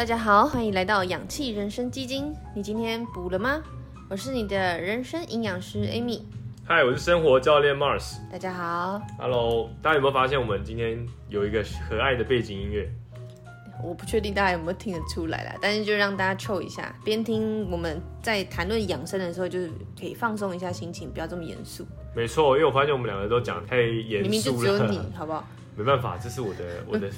大家好，欢迎来到氧气人生基金。你今天补了吗？我是你的人生营养师 Amy。嗨，我是生活教练 Mars。大家好，Hello，大家有没有发现我们今天有一个可爱的背景音乐？我不确定大家有没有听得出来啦，但是就让大家 chill 一下，边听我们在谈论养生的时候，就是可以放松一下心情，不要这么严肃。没错，因为我发现我们两个都讲得太严肃明明就，只有你，好不好？没办法，这是我的我的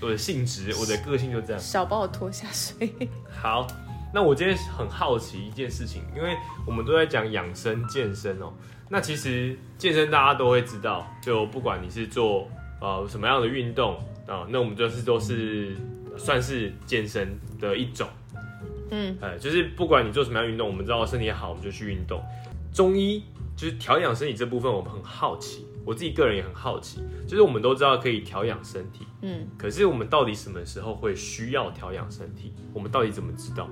我的性质，我的个性就这样。少把我拖下水。好，那我今天很好奇一件事情，因为我们都在讲养生健身哦。那其实健身大家都会知道，就不管你是做呃什么样的运动啊、那我们就是都是算是健身的一种。嗯，呃，就是不管你做什么样的运动，我们知道身体好，我们就去运动。中医就是调养身体这部分，我们很好奇，我自己个人也很好奇。就是我们都知道可以调养身体，嗯，可是我们到底什么时候会需要调养身体？我们到底怎么知道？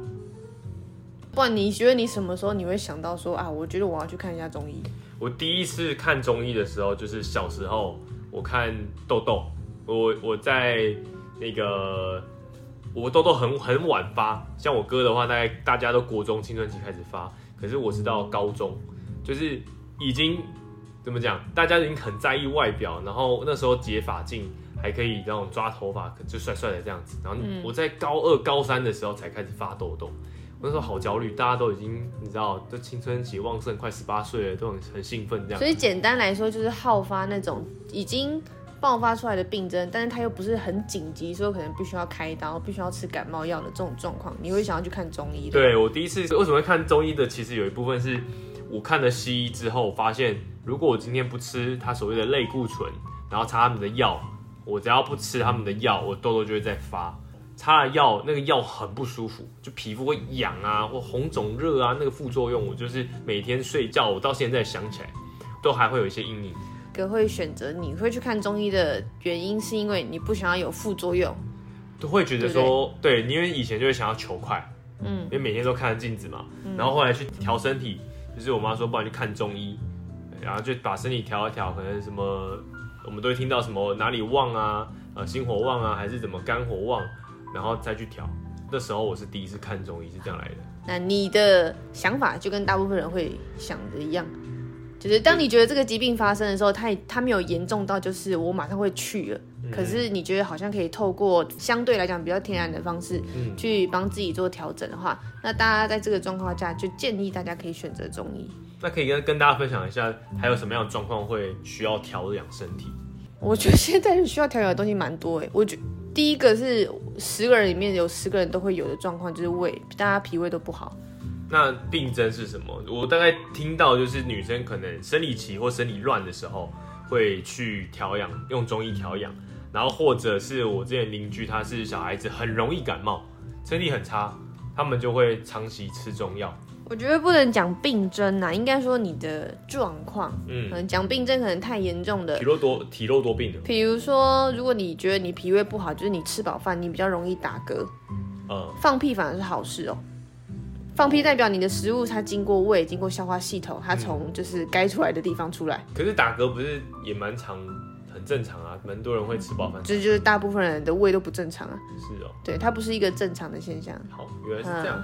不然你觉得你什么时候你会想到说啊，我觉得我要去看一下中医？我第一次看中医的时候，就是小时候我看豆豆，我我在那个我豆豆很很晚发，像我哥的话，大概大家都国中青春期开始发，可是我是到高中，就是已经怎么讲，大家已经很在意外表，然后那时候解发镜还可以那种抓头发，就帅帅的这样子，然后我在高二高三的时候才开始发痘痘。我那时候好焦虑，大家都已经你知道，就青春期旺盛，快十八岁了，都很很兴奋这样所。以简单来说，就是好发那种已经爆发出来的病症，但是他又不是很紧急，所以可能必须要开刀，必须要吃感冒药的这种状况，你会想要去看中医的。，对我第一次为什么会看中医的，其实有一部分是我看了西医之后，发现如果我今天不吃他所谓的类固醇，然后擦他们的药，我只要不吃他们的药，我痘痘就会再发。擦了药，那个药很不舒服，就皮肤会痒啊，或红肿热啊，那个副作用，我就是每天睡觉，我到现在想起来，都还会有一些阴影。哥会选择你会去看中医的原因，是因为你不想要有副作用。都会觉得说，对，因为以前就会想要求快，嗯，因为每天都看着镜子嘛，然后后来去调身体，就是我妈说，不然去看中医，然后就把身体调一调，可能什么，我们都会听到什么哪里旺啊，呃，心火旺啊，还是怎么肝火旺，然后再去调。那时候我是第一次看中医，是这样来的。那你的想法就跟大部分人会想的一样，就是当你觉得这个疾病发生的时候，它它没有严重到就是我马上会去了，可是你觉得好像可以透过相对来讲比较天然的方式嗯去帮自己做调整的话，那大家在这个状况下就建议大家可以选择中医。那可以跟跟大家分享一下，还有什么样的状况会需要调养身体？我觉得现在需要调养的东西蛮多诶，我觉第一个是十个人里面有十个人都会有的状况，就是胃，大家脾胃都不好。那病症是什么？我大概听到就是女生可能生理期或生理乱的时候会去调养，用中医调养，然后或者是我之前邻居他是小孩子很容易感冒，身体很差，他们就会长期吃中药。我觉得不能讲病症呐、应该说你的状况。嗯，嗯，讲病症可能太严重的体，弱多体弱多病的，比如说，如果你觉得你脾胃不好，就是你吃饱饭，你比较容易打嗝，呃，放屁反而是好事哦。放屁代表你的食物它经过胃，经过消化系统，它从就是该出来的地方出来，可是打嗝不是也蛮常很正常啊，蛮多人会吃饱饭。这就是大部分人的胃都不正常啊。是哦，对，它不是一个正常的现象。好，原来是这样。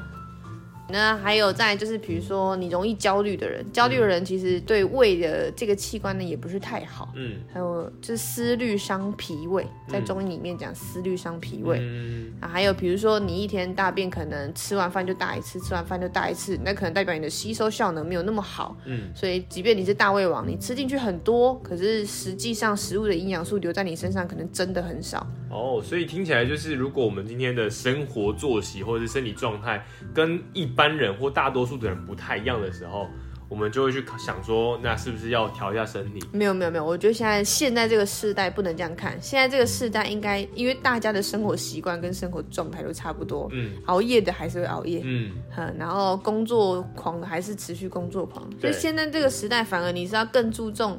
那还有再就是，比如说你容易焦虑的人，焦虑的人其实对胃的这个器官呢也不是太好。嗯还有就是思虑伤脾胃，在中医里面讲思虑伤脾胃。嗯，啊，还有比如说你一天大便可能吃完饭就大一次，吃完饭就大一次，那可能代表你的吸收效能没有那么好。嗯，所以即便你是大胃王，你吃进去很多，可是实际上食物的营养素留在你身上可能真的很少。哦，所以听起来就是，如果我们今天的生活作息或者是身体状态跟一般人或大多数的人不太一样的时候，我们就会去想说，那是不是要调一下身体？没有没有没有，我觉得现在现在这个世代不能这样看，现在这个世代应该因为大家的生活习惯跟生活状态都差不多，嗯熬夜的还是会熬夜，嗯，嗯，然后工作狂的还是持续工作狂，所以现在这个时代反而你是要更注重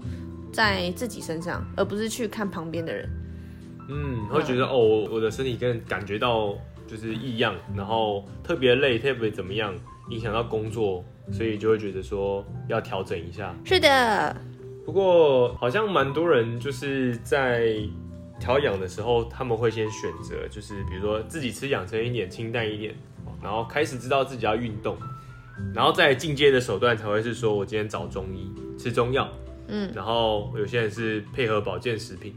在自己身上，而不是去看旁边的人。嗯，会觉得哦，我我的身体更感觉到就是异样，然后特别累，特别怎么样，影响到工作，所以就会觉得说要调整一下。是的，不过好像蛮多人就是在调养的时候，他们会先选择，就是比如说自己吃养生一点、清淡一点，然后开始知道自己要运动，然后再进阶的手段才会是说我今天找中医吃中药，嗯，然后有些人是配合保健食品，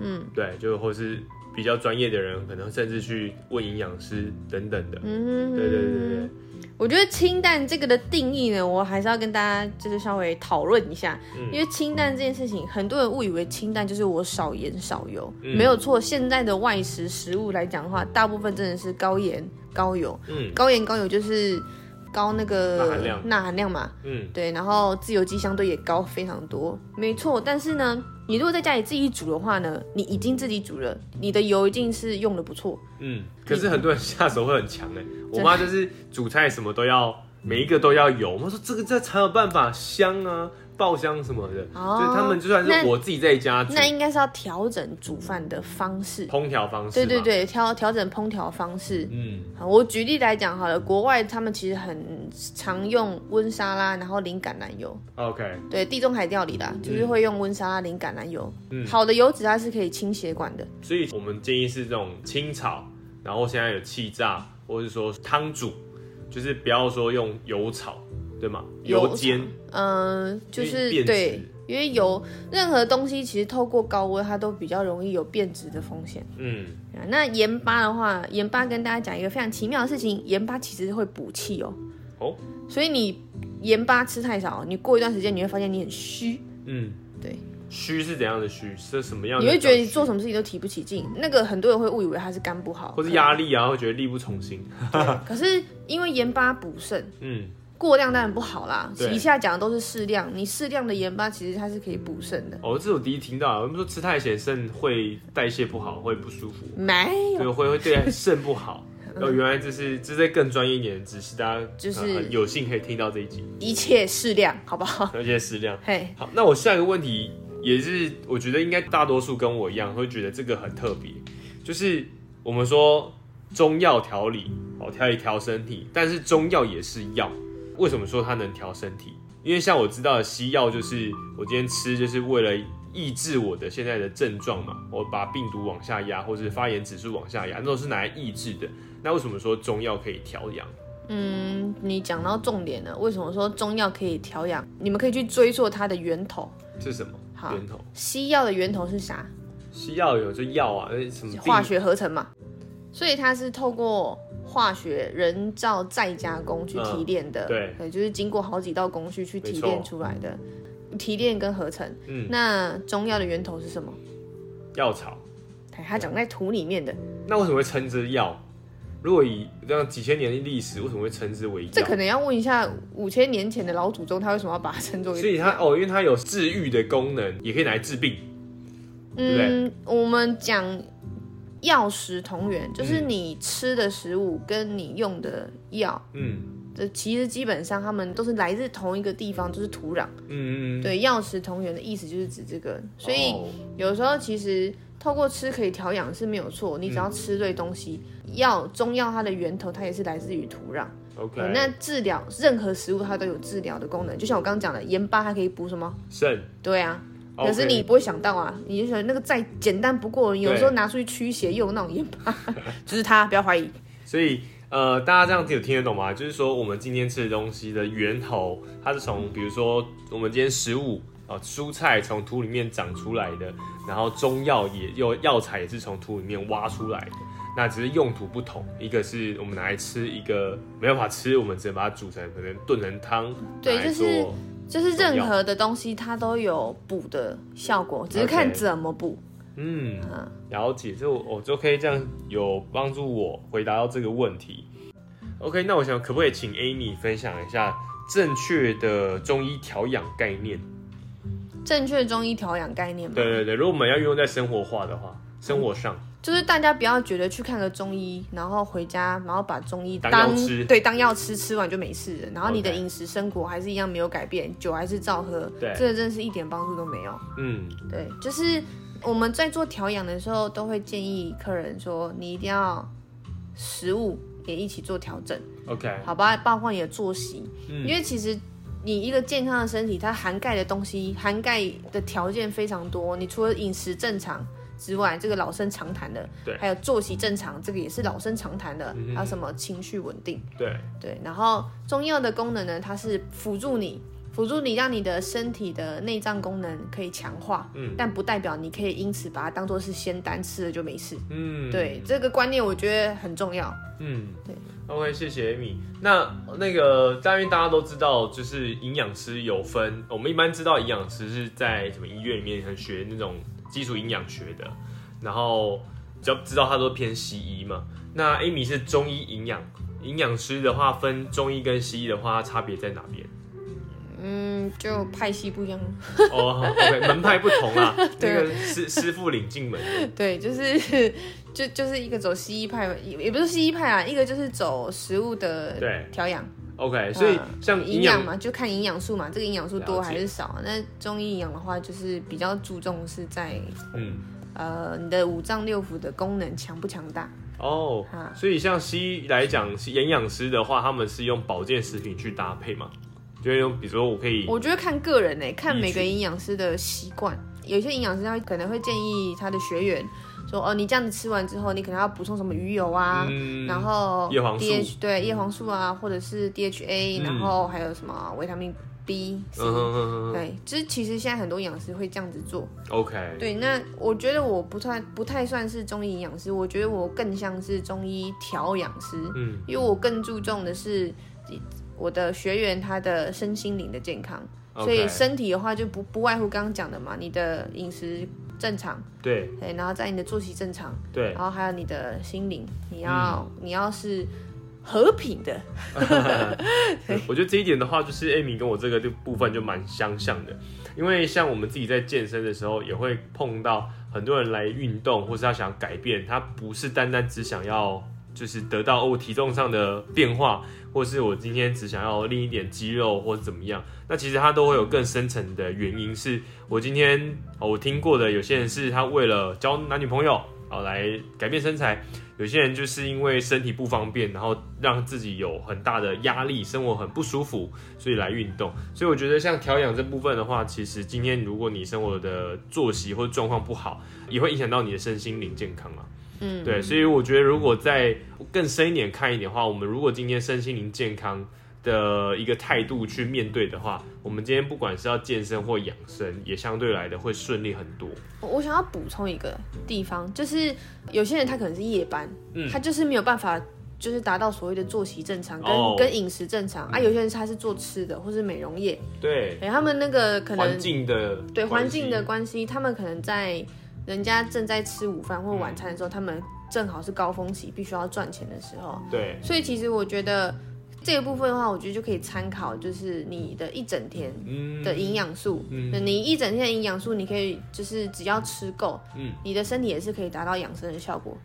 嗯，对，就或是比较专业的人，可能甚至去问营养师等等的，嗯，对对对对。我觉得清淡这个的定义呢，我还是要跟大家就是稍微讨论一下，因为清淡这件事情，很多人误以为清淡就是我少盐少油，没有错。现在的外食食物来讲的话，大部分真的是高盐高油，嗯，高盐高油就是高那个钠含量，钠含量嘛，嗯，对，然后自由基相对也高非常多，没错。但是呢。你如果在家里自己煮的话呢，你已经自己煮了，你的油一定是用的不错。嗯，可是很多人下手会很强哎，我妈就是煮菜什么都要，每一个都要油。我妈说这个这才有办法香啊。爆香什么的，就是他们就算是我自己在家煮，那应该是要调整煮饭的方式，烹调方式。对对对，调调整烹调方式。嗯，我举例来讲好了，国外他们其实很常用温沙拉，然后淋橄榄油。OK，对，地中海料理啦，就是会用温沙拉淋橄榄油。嗯，好的油脂它是可以清血管的，所以我们建议是这种清炒，然后现在有气炸，或者是说汤煮，就是不要说用油炒。对吗？油煎，嗯，就是对，因为油任何东西其实透过高温，它都比较容易有变质的风险。嗯，那盐巴的话，盐巴跟大家讲一个非常奇妙的事情，盐巴其实会补气哦。哦，所以你盐巴吃太少，你过一段时间你会发现你很虚。嗯，对，虚是怎样的虚？是什么样？你会觉得你做什么事情都提不起劲。那个很多人会误以为他是肝不好，或是压力啊，会觉得力不从心。可是因为盐巴补肾。嗯。过量当然不好啦，以下讲的都是适量。你适量的盐巴其实它是可以补肾的。哦，这我第一听到，我们说吃太咸肾会代谢不好，会不舒服。没有，会会对肾不好。哦，原来这是这是更专业一点的知识，大家就是有幸可以听到这一集。一切适量，好不好？一切适量。嘿，好，那我下一个问题也是，我觉得应该大多数跟我一样会觉得这个很特别，就是我们说中药调理，哦，调理调身体，但是中药也是药。为什么说它能调身体？因为像我知道的西药，就是我今天吃，就是为了抑制我的现在的症状嘛，我把病毒往下压，或是发炎指数往下压，那都是拿来抑制的。那为什么说中药可以调养？嗯，你讲到重点了。为什么说中药可以调养？你们可以去追溯它的源头是什么？源头西药的源头是啥？西药有就药啊，什么化学合成嘛，所以它是透过。化学人造再加工去提炼的，对，就是经过好几道工序去提炼出来的，提炼跟合成。嗯，那中药的源头是什么？药草，它长在土里面的。那为什么会称之药？如果以这样几千年的历史，为什么会称之为药？这可能要问一下五千年前的老祖宗，他为什么要把它称作？所以它哦，因为它有治愈的功能，也可以拿来治病，对不对？我们讲。药食同源，就是你吃的食物跟你用的药，嗯，这其实基本上他们都是来自同一个地方，就是土壤，嗯嗯对，药食同源的意思就是指这个，所以有时候其实透过吃可以调养是没有错，你只要吃对东西，药中药它的源头它也是来自于土壤，OK，那治疗任何食物它都有治疗的功能，就像我刚刚讲的盐巴它可以补什么？肾，对啊。可是你不会想到啊，你就想那个再简单不过，有时候拿出去驱邪用那种盐巴，就是它，不要怀疑。所以呃，大家这样子有听得懂吗？就是说我们今天吃的东西的源头，它是从比如说我们今天食物啊，蔬菜从土里面长出来的，然后中药也有药材也是从土里面挖出来的，那只是用途不同，一个是我们拿来吃，一个没办法吃，我们只能把它煮成可能炖成汤，对，就是。就是任何的东西，它都有补的效果，只是看怎么补。嗯，了解，就我就可以这样有帮助我回答到这个问题。OK，那我想可不可以请 Amy 分享一下正确的中医调养概念？正确中医调养概念吗？对对对，如果我们要运用在生活化的话，生活上。就是大家不要觉得去看个中医，然后回家，然后把中医当吃，对，当药吃，吃完就没事了。然后你的饮食生活还是一样没有改变，酒还是照喝，对，这个真的是一点帮助都没有。嗯，对，就是我们在做调养的时候，都会建议客人说，你一定要食物也一起做调整。OK，好吧，包括你的作息，因为其实你一个健康的身体，它涵盖的东西、涵盖的条件非常多。你除了饮食正常。之外，这个老生常谈的，对还有作息正常，这个也是老生常谈的，还有什么情绪稳定，对，对，然后中药的功能呢，它是辅助你。辅助你让你的身体的内脏功能可以强化，嗯但不代表你可以因此把它当做是仙丹吃了就没事。嗯，对，这个观念我觉得很重要。嗯，对，OK，谢谢 Amy。那那个，在因为大家都知道，就是营养师有分，我们一般知道营养师是在什么医院里面很学那种基础营养学的，然后只要知道他都偏西医嘛。那 Amy 是中医营养营养师的话，分中医跟西医的话，它差别在哪边？嗯，就派系不一样。哦，OK，门派不同啊，那对个师师傅领进门的，对，就是就就是一个走西医派，也也不是西医派啊，一个就是走食物的对调养。OK，所以嗯像营养嘛，就看营养素嘛，这个营养素多还是少。那中医营养的话，就是比较注重是在嗯。呃你的五脏六腑的功能强不强大。哦啊，所以像西医来讲，营养师的话，他们是用保健食品去搭配嘛？就会用，比如说我可以，我觉得看个人呢、看每个营养师的习惯。有些营养师他可能会建议他的学员说，哦，你这样子吃完之后，你可能要补充什么鱼油啊，嗯然后叶黄素。DH 对叶黄素啊，或者是 DHA，、嗯。然后还有什么维他命 B、对，就是其实现在很多营养师会这样子做。，OK，对，那我觉得我不太不太算是中医营养师，我觉得我更像是中医调养师，嗯。因为我更注重的是我的学员他的身心灵的健康。所以身体的话就不不外乎刚刚讲的嘛，你的饮食正常，对。对，然后在你的作息正常，对。然后还有你的心灵，你要、嗯。你要是和平的，我觉得这一点的话，就是 Amy 跟我这个就部分就蛮相像的，因为像我们自己在健身的时候，也会碰到很多人来运动，或是他想改变，他不是单单只想要就是得到哦我体重上的变化，或是我今天只想要练一点肌肉或者怎么样，那其实它都会有更深层的原因，是我今天哦我听过的有些人是他为了交男女朋友哦来改变身材。有些人就是因为身体不方便，然后让自己有很大的压力，生活很不舒服，所以来运动。所以我觉得像调养这部分的话，其实今天如果你生活的作息或状况不好，也会影响到你的身心灵健康啊。嗯，对，所以我觉得如果再更深一点看一点的话，我们如果今天身心灵健康的一个态度去面对的话，我们今天不管是要健身或养生，也相对来的会顺利很多。我我想要补充一个地方，就是有些人他可能是夜班，嗯他就是没有办法。就是达到所谓的作息正常跟、哦跟饮食正常、啊，有些人他是做吃的或是美容业，对，哎、他们那个可能环境的对关环境的系关系，他们可能在人家正在吃午饭或晚餐的时候，他们正好是高峰期，必须要赚钱的时候。对，所以其实我觉得这个部分的话，我觉得就可以参考，就是你的一整天嗯的营养素。嗯那你一整天的营养素，你可以就是只要吃够，嗯你的身体也是可以达到养生的效果，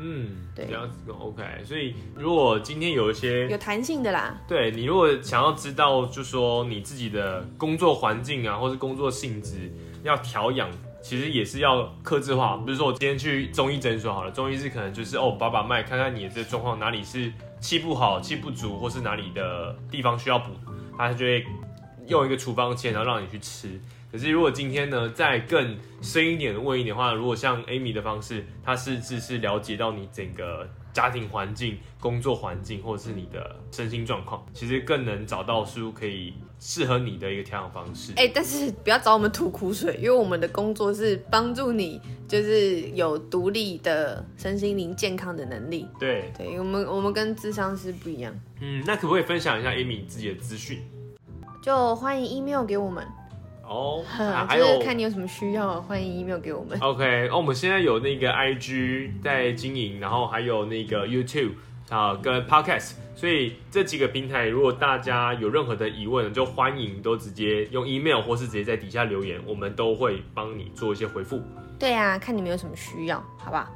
嗯，对这样子 OK。所以如果今天有一些有弹性的啦。对你如果想要知道，就说你自己的工作环境啊，或是工作性质要调养，其实也是要克制化。比如说我今天去中医诊所好了，中医是可能就是哦把把脉，看看你的这个状况哪里是气不好、气不足，或是哪里的地方需要补，他就会用一个处方签，然后让你去吃。可是如果今天呢，再更深一点的问一点的话，如果像 Amy 的方式，她是只是了解到你整个家庭环境、工作环境，或者是你的身心状况，其实更能找到书可以适合你的一个调养方式。哎、但是不要找我们吐苦水，因为我们的工作是帮助你，就是有独立的身心灵健康的能力。对，对我们，我们跟智商是不一样，嗯，那可不可以分享一下 Amy 自己的资讯？就欢迎 email 给我们，哦，就是看你有什么需要，欢迎 email 给我们。OK，哦，我们现在有那个 IG 在经营，然后还有那个 YouTube 啊、跟 Podcast，所以这几个平台，如果大家有任何的疑问，就欢迎都直接用 email 或是直接在底下留言，我们都会帮你做一些回复。对啊，看你们有什么需要，好不好？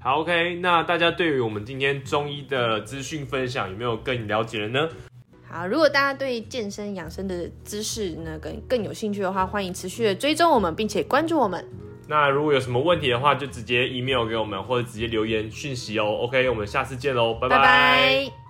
好，OK，那大家对于我们今天中医的资讯分享有没有更了解了呢？好，如果大家对健身养生的知识呢更更有兴趣的话，欢迎持续的追踪我们，并且关注我们。那如果有什么问题的话，就直接 email 给我们，或者直接留言讯息哦。OK，我们下次见喽，拜拜